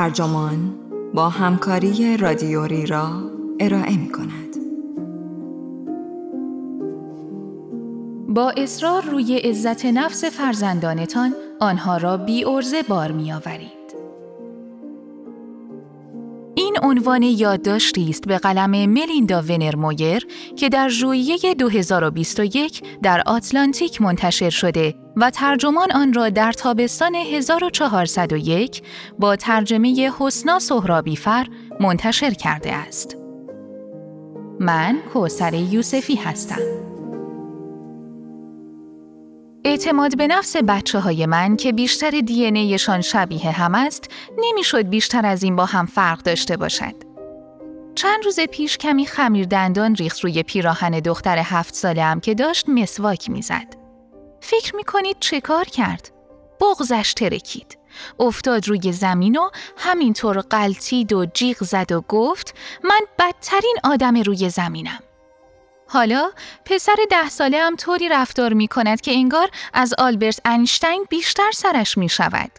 ترجمان با همکاری رادیوری را ارائه می کند. با اصرار روی عزت نفس فرزندانتان آنها را بی ارزه بار می آورید. عنوان یادداشتی است به قلم ملیندا ونرمویر که در ژوئیه 2021 در آتلانتیک منتشر شده و ترجمان آن را در تابستان 1401 با ترجمه حسنا سهرابیفر منتشر کرده است. من کوسر یوسفی هستم. اعتماد به نفس بچه های من که بیشتر دی شبیه هم است نمی‌شد بیشتر از این با هم فرق داشته باشد. چند روز پیش کمی خمیر دندان ریخت روی پیراهن دختر هفت ساله هم که داشت مسواک می‌زد. فکر می کنید چه کار کرد؟ بغزش ترکید. افتاد روی زمین و همینطور قلتید و جیغ زد و گفت من بدترین آدم روی زمینم. حالا پسر ده ساله هم طوری رفتار می کند که انگار از آلبرت انشتین بیشتر سرش می شود.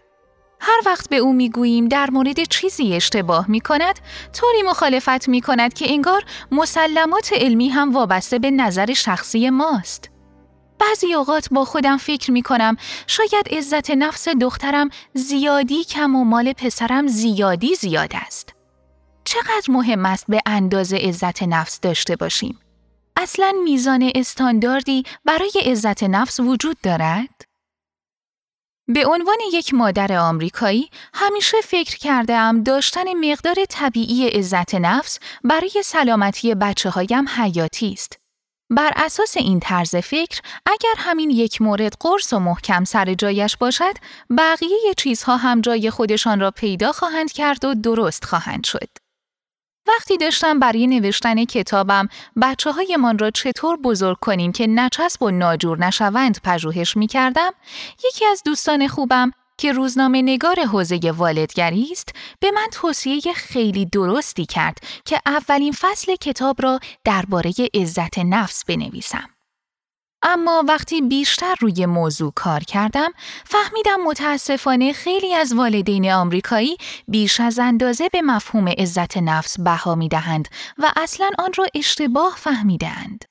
هر وقت به او می گوییم در مورد چیزی اشتباه می کند، طوری مخالفت می کند که انگار مسلمات علمی هم وابسته به نظر شخصی ماست. بعضی اوقات با خودم فکر می کنم شاید عزت نفس دخترم زیادی کم و مال پسرم زیادی زیاد است. چقدر مهم است به اندازه عزت نفس داشته باشیم؟ اصلا میزان استانداردی برای عزت نفس وجود دارد؟ به عنوان یک مادر آمریکایی همیشه فکر کرده ام داشتن مقدار طبیعی عزت نفس برای سلامتی بچه هایم حیاتی است. بر اساس این طرز فکر اگر همین یک مورد قرص و محکم سر جایش باشد بقیه چیزها هم جای خودشان را پیدا خواهند کرد و درست خواهند شد. وقتی داشتم برای نوشتن کتابم بچه های من را چطور بزرگ کنیم که نچسب و ناجور نشوند پژوهش می کردم، یکی از دوستان خوبم که روزنامه نگار حوزه والدگری است به من توصیه خیلی درستی کرد که اولین فصل کتاب را درباره عزت نفس بنویسم. اما وقتی بیشتر روی موضوع کار کردم فهمیدم متاسفانه خیلی از والدین آمریکایی بیش از اندازه به مفهوم عزت نفس بها می دهند و اصلا آن را اشتباه فهمیدند.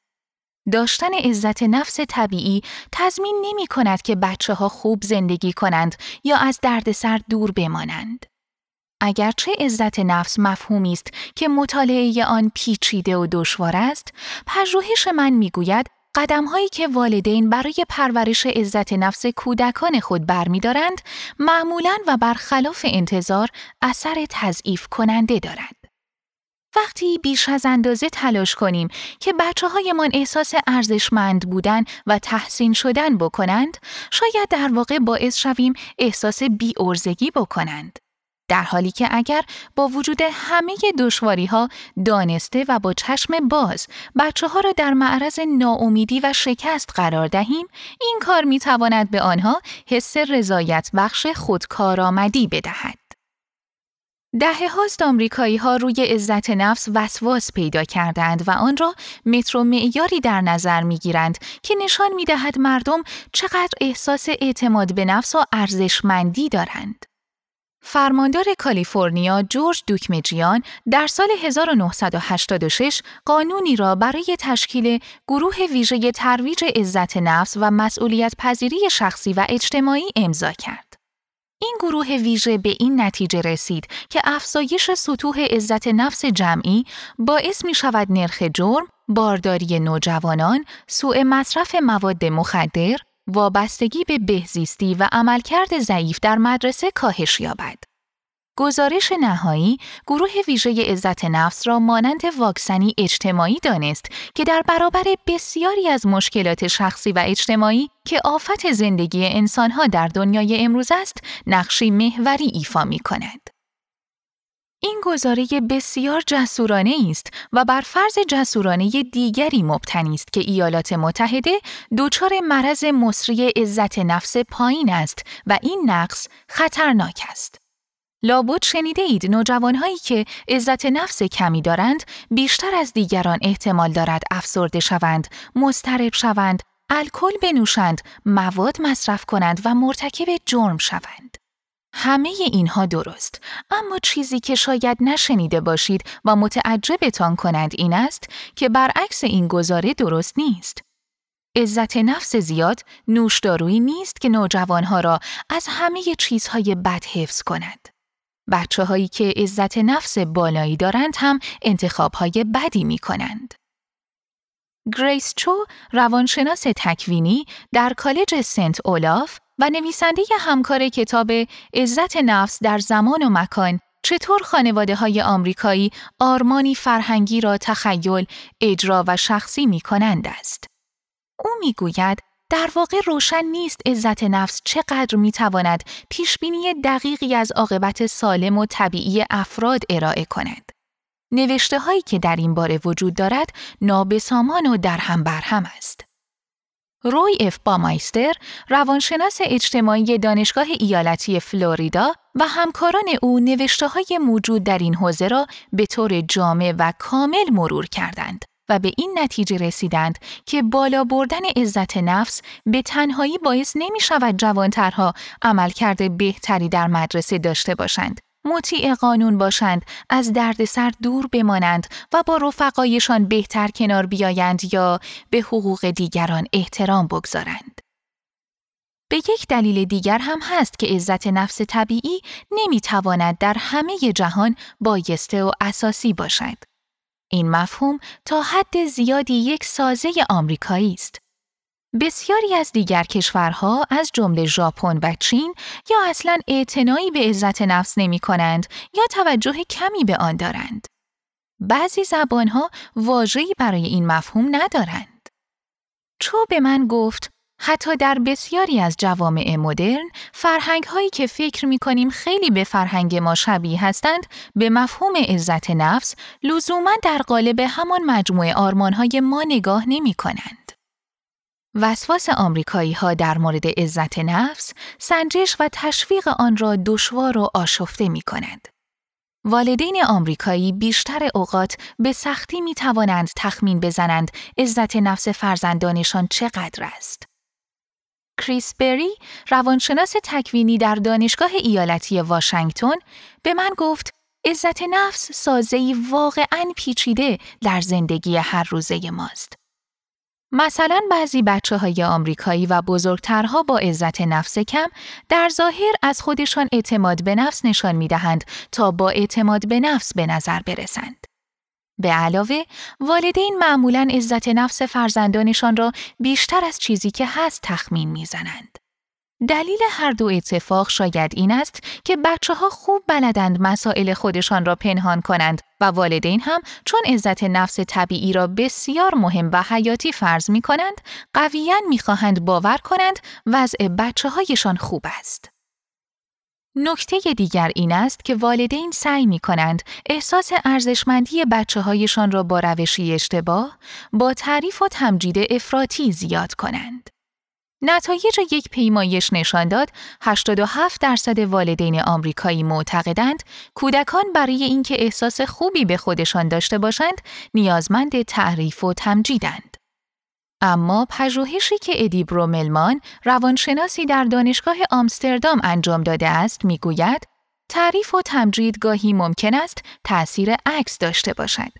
داشتن عزت نفس طبیعی تضمین نمی کند که بچه ها خوب زندگی کنند یا از دردسر دور بمانند. اگرچه عزت نفس مفهومی است که مطالعه آن پیچیده و دشوار است، پژوهش من می‌گوید قدم هایی که والدین برای پرورش عزت نفس کودکان خود برمیدارند معمولا و برخلاف انتظار اثر تضعیف کننده دارند. وقتی بیش از اندازه تلاش کنیم که بچه هایمان احساس ارزشمند بودن و تحسین شدن بکنند، شاید در واقع باعث شویم احساس ارزگی بکنند. در حالی که اگر با وجود همه دشواری ها دانسته و با چشم باز بچه ها را در معرض ناامیدی و شکست قرار دهیم این کار می تواند به آنها حس رضایت بخش خودکارآمدی بدهد. دهه هاست آمریکایی ها روی عزت نفس وسواس پیدا کردند و آن را مترو معیاری در نظر می گیرند که نشان می دهد مردم چقدر احساس اعتماد به نفس و ارزشمندی دارند. فرماندار کالیفرنیا جورج دوکمجیان در سال 1986 قانونی را برای تشکیل گروه ویژه ترویج عزت نفس و مسئولیت پذیری شخصی و اجتماعی امضا کرد. این گروه ویژه به این نتیجه رسید که افزایش سطوح عزت نفس جمعی باعث می شود نرخ جرم، بارداری نوجوانان، سوء مصرف مواد مخدر، وابستگی به بهزیستی و عملکرد ضعیف در مدرسه کاهش یابد. گزارش نهایی گروه ویژه عزت نفس را مانند واکسنی اجتماعی دانست که در برابر بسیاری از مشکلات شخصی و اجتماعی که آفت زندگی انسانها در دنیای امروز است، نقشی محوری ایفا می کند. این گزاره بسیار جسورانه است و بر فرض جسورانه دیگری مبتنی است که ایالات متحده دچار مرض مصری عزت نفس پایین است و این نقص خطرناک است. لابد شنیده اید نوجوانهایی که عزت نفس کمی دارند بیشتر از دیگران احتمال دارد افسرده شوند، مضطرب شوند، الکل بنوشند، مواد مصرف کنند و مرتکب جرم شوند. همه اینها درست اما چیزی که شاید نشنیده باشید و متعجبتان کند این است که برعکس این گزاره درست نیست. عزت نفس زیاد نوشدارویی نیست که نوجوانها را از همه چیزهای بد حفظ کند. بچه هایی که عزت نفس بالایی دارند هم انتخابهای بدی می کنند. گریس چو روانشناس تکوینی در کالج سنت اولاف و نویسنده همکار کتاب عزت نفس در زمان و مکان چطور خانواده های آمریکایی آرمانی فرهنگی را تخیل، اجرا و شخصی می کنند است. او می گوید در واقع روشن نیست عزت نفس چقدر می تواند پیشبینی دقیقی از عاقبت سالم و طبیعی افراد ارائه کند. نوشته هایی که در این باره وجود دارد نابسامان و در هم برهم است. روی اف بامایستر روانشناس اجتماعی دانشگاه ایالتی فلوریدا و همکاران او نوشته های موجود در این حوزه را به طور جامع و کامل مرور کردند و به این نتیجه رسیدند که بالا بردن عزت نفس به تنهایی باعث نمی شود جوانترها عملکرد بهتری در مدرسه داشته باشند. مطیع قانون باشند، از دردسر دور بمانند و با رفقایشان بهتر کنار بیایند یا به حقوق دیگران احترام بگذارند. به یک دلیل دیگر هم هست که عزت نفس طبیعی نمی‌تواند در همه جهان بایسته و اساسی باشد. این مفهوم تا حد زیادی یک سازه آمریکایی است. بسیاری از دیگر کشورها از جمله ژاپن و چین یا اصلا اعتنایی به عزت نفس نمی کنند یا توجه کمی به آن دارند. بعضی زبانها واژه‌ای برای این مفهوم ندارند. چو به من گفت حتی در بسیاری از جوامع مدرن فرهنگ هایی که فکر می کنیم خیلی به فرهنگ ما شبیه هستند به مفهوم عزت نفس لزوما در قالب همان مجموعه آرمان های ما نگاه نمی کنند. وسواس آمریکایی ها در مورد عزت نفس، سنجش و تشویق آن را دشوار و آشفته می کند. والدین آمریکایی بیشتر اوقات به سختی می توانند تخمین بزنند عزت نفس فرزندانشان چقدر است. کریس بری، روانشناس تکوینی در دانشگاه ایالتی واشنگتن، به من گفت عزت نفس سازه‌ای واقعاً پیچیده در زندگی هر روزه ماست. مثلا بعضی بچه های آمریکایی و بزرگترها با عزت نفس کم در ظاهر از خودشان اعتماد به نفس نشان می دهند تا با اعتماد به نفس به نظر برسند. به علاوه، والدین معمولا عزت نفس فرزندانشان را بیشتر از چیزی که هست تخمین می‌زنند. دلیل هر دو اتفاق شاید این است که بچه ها خوب بلدند مسائل خودشان را پنهان کنند و والدین هم چون عزت نفس طبیعی را بسیار مهم و حیاتی فرض می کنند، قویا می خواهند باور کنند وضع بچه هایشان خوب است. نکته دیگر این است که والدین سعی می کنند احساس ارزشمندی بچه هایشان را با روشی اشتباه با تعریف و تمجید افراطی زیاد کنند. نتایج یک پیمایش نشان داد 87 درصد والدین آمریکایی معتقدند کودکان برای اینکه احساس خوبی به خودشان داشته باشند نیازمند تعریف و تمجیدند. اما پژوهشی که ادی بروملمان روانشناسی در دانشگاه آمستردام انجام داده است می‌گوید تعریف و تمجید گاهی ممکن است تأثیر عکس داشته باشد.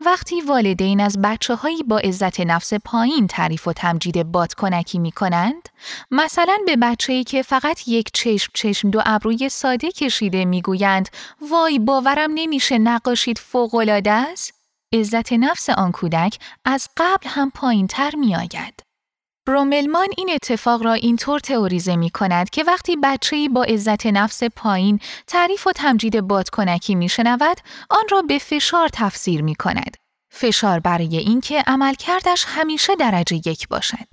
وقتی والدین از بچه هایی با عزت نفس پایین تعریف و تمجید بادکنکی می کنند، مثلا به بچه ای که فقط یک چشم چشم دو ابروی ساده کشیده می گویند وای باورم نمیشه نقاشید فوقالعاده است، عزت نفس آن کودک از قبل هم پایین تر می آید. بروملمان این اتفاق را اینطور تئوریزه می کند که وقتی بچه‌ای با عزت نفس پایین تعریف و تمجید بادکنکی می شنود، آن را به فشار تفسیر می کند. فشار برای اینکه عملکردش همیشه درجه یک باشد.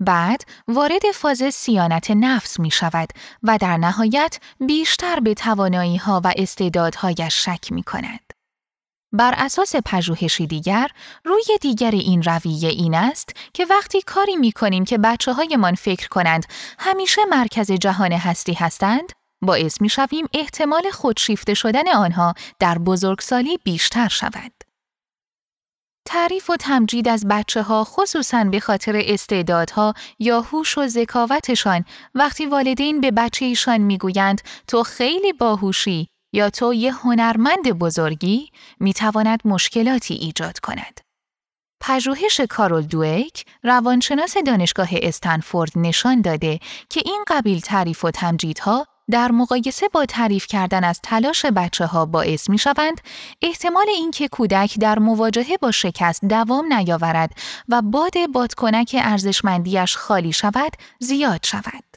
بعد وارد فاز سیانت نفس می شود و در نهایت بیشتر به توانایی ها و استعدادهایش شک می کند. بر اساس پژوهشی دیگر، روی دیگر این رویه این است که وقتی کاری می کنیم که بچه هایمان فکر کنند همیشه مرکز جهان هستی هستند، باعث می شویم احتمال خودشیفته شدن آنها در بزرگسالی بیشتر شود. تعریف و تمجید از بچه ها خصوصا به خاطر استعدادها یا هوش و ذکاوتشان وقتی والدین به بچه ایشان می‌گویند تو خیلی باهوشی یا تو یه هنرمند بزرگی می‌تواند مشکلاتی ایجاد کند. پژوهش کارول دویک روانشناس دانشگاه استنفورد نشان داده که این قبیل تعریف و تمجیدها در مقایسه با تعریف کردن از تلاش بچه ها باعث می شوند احتمال اینکه کودک در مواجهه با شکست دوام نیاورد و باد بادکنک ارزشمندیش خالی شود زیاد شود.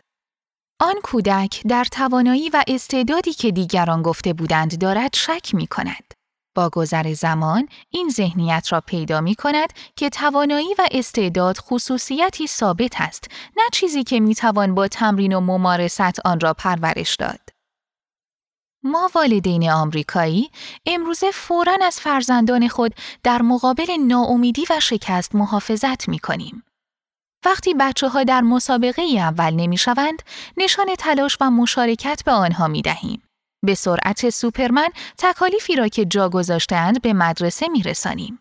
آن کودک در توانایی و استعدادی که دیگران گفته بودند دارد شک می کند. با گذر زمان این ذهنیت را پیدا می کند که توانایی و استعداد خصوصیتی ثابت است نه چیزی که می توان با تمرین و ممارست آن را پرورش داد. ما والدین آمریکایی امروزه فوراً از فرزندان خود در مقابل ناامیدی و شکست محافظت می کنیم. وقتی بچه ها در مسابقه اول نمی شوند، نشان تلاش و مشارکت به آنها می دهیم. به سرعت سوپرمن تکالیفی را که جا گذاشتهاند به مدرسه می رسانیم.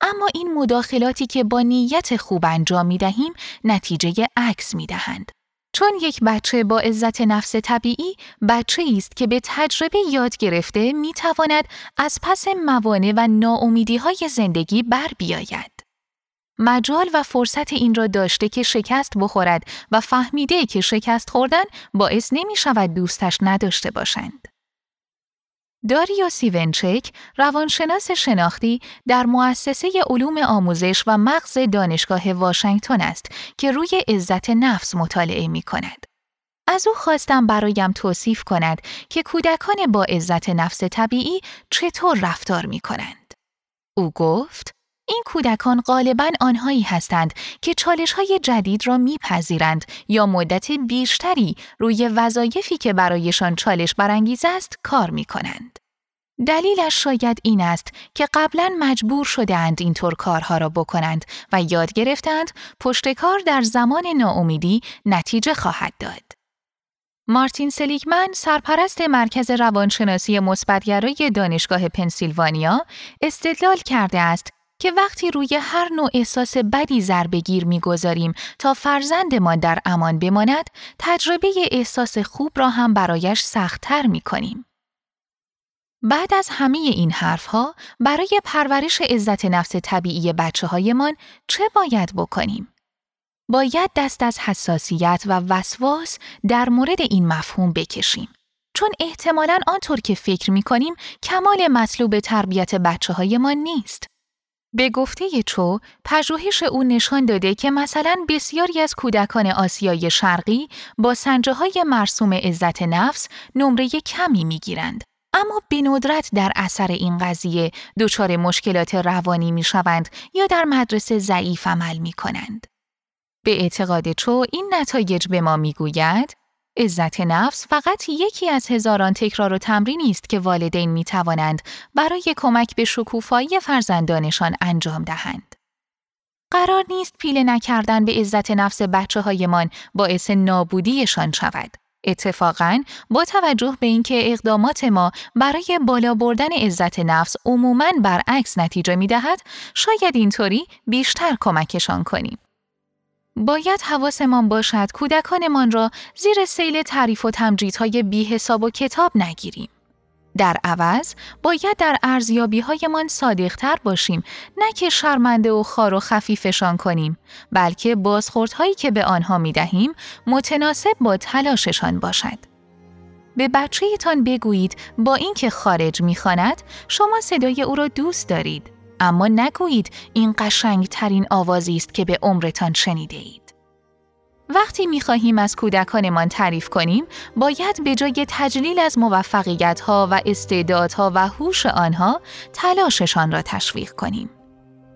اما این مداخلاتی که با نیت خوب انجام می دهیم نتیجه عکس می دهند. چون یک بچه با عزت نفس طبیعی بچه است که به تجربه یاد گرفته می تواند از پس موانع و ناامیدی های زندگی بر بیاید. مجال و فرصت این را داشته که شکست بخورد و فهمیده که شکست خوردن باعث نمی شود دوستش نداشته باشند. داریا سیونچک روانشناس شناختی در مؤسسه علوم آموزش و مغز دانشگاه واشنگتن است که روی عزت نفس مطالعه می کند. از او خواستم برایم توصیف کند که کودکان با عزت نفس طبیعی چطور رفتار می کنند. او گفت این کودکان غالبا آنهایی هستند که چالش های جدید را میپذیرند یا مدت بیشتری روی وظایفی که برایشان چالش برانگیز است کار می کنند. دلیلش شاید این است که قبلا مجبور شده اند اینطور کارها را بکنند و یاد گرفتند پشت کار در زمان ناامیدی نتیجه خواهد داد. مارتین سلیگمن سرپرست مرکز روانشناسی مثبتگرای دانشگاه پنسیلوانیا استدلال کرده است که وقتی روی هر نوع احساس بدی ضربه می‌گذاریم تا فرزندمان در امان بماند، تجربه احساس خوب را هم برایش سختتر می کنیم. بعد از همه این حرفها برای پرورش عزت نفس طبیعی بچه هایمان چه باید بکنیم؟ باید دست از حساسیت و وسواس در مورد این مفهوم بکشیم. چون احتمالاً آنطور که فکر می کنیم کمال مطلوب تربیت بچه هایمان نیست. به گفته چو، پژوهش او نشان داده که مثلا بسیاری از کودکان آسیای شرقی با سنجه های مرسوم عزت نفس نمره کمی می گیرند. اما به ندرت در اثر این قضیه دچار مشکلات روانی می شوند یا در مدرسه ضعیف عمل می کنند. به اعتقاد چو این نتایج به ما می گوید عزت نفس فقط یکی از هزاران تکرار و تمرینی است که والدین می توانند برای کمک به شکوفایی فرزندانشان انجام دهند. قرار نیست پیله نکردن به عزت نفس بچه هایمان باعث نابودیشان شود. اتفاقاً با توجه به اینکه اقدامات ما برای بالا بردن عزت نفس عموماً برعکس نتیجه می دهد، شاید اینطوری بیشتر کمکشان کنیم. باید حواسمان باشد کودکانمان را زیر سیل تعریف و تمجیدهای بی حساب و کتاب نگیریم. در عوض باید در ارزیابی هایمان صادقتر باشیم نه که شرمنده و خار و خفیفشان کنیم بلکه بازخوردهایی که به آنها می دهیم متناسب با تلاششان باشد. به بچه تان بگویید با اینکه خارج می‌خواند شما صدای او را دوست دارید اما نگویید این قشنگ ترین آوازی است که به عمرتان شنیده اید. وقتی می خواهیم از کودکانمان تعریف کنیم، باید به جای تجلیل از موفقیت ها و استعدادها و هوش آنها، تلاششان را تشویق کنیم.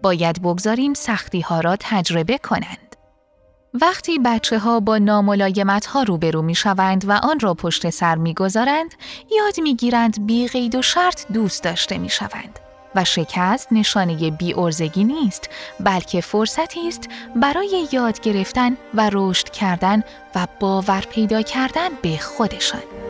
باید بگذاریم سختی ها را تجربه کنند. وقتی بچه ها با ناملایمت ها روبرو می شوند و آن را پشت سر می گذارند، یاد می گیرند بی قید و شرط دوست داشته می شوند. و شکست نشانه ارزگی نیست بلکه فرصتی است برای یاد گرفتن و رشد کردن و باور پیدا کردن به خودشان.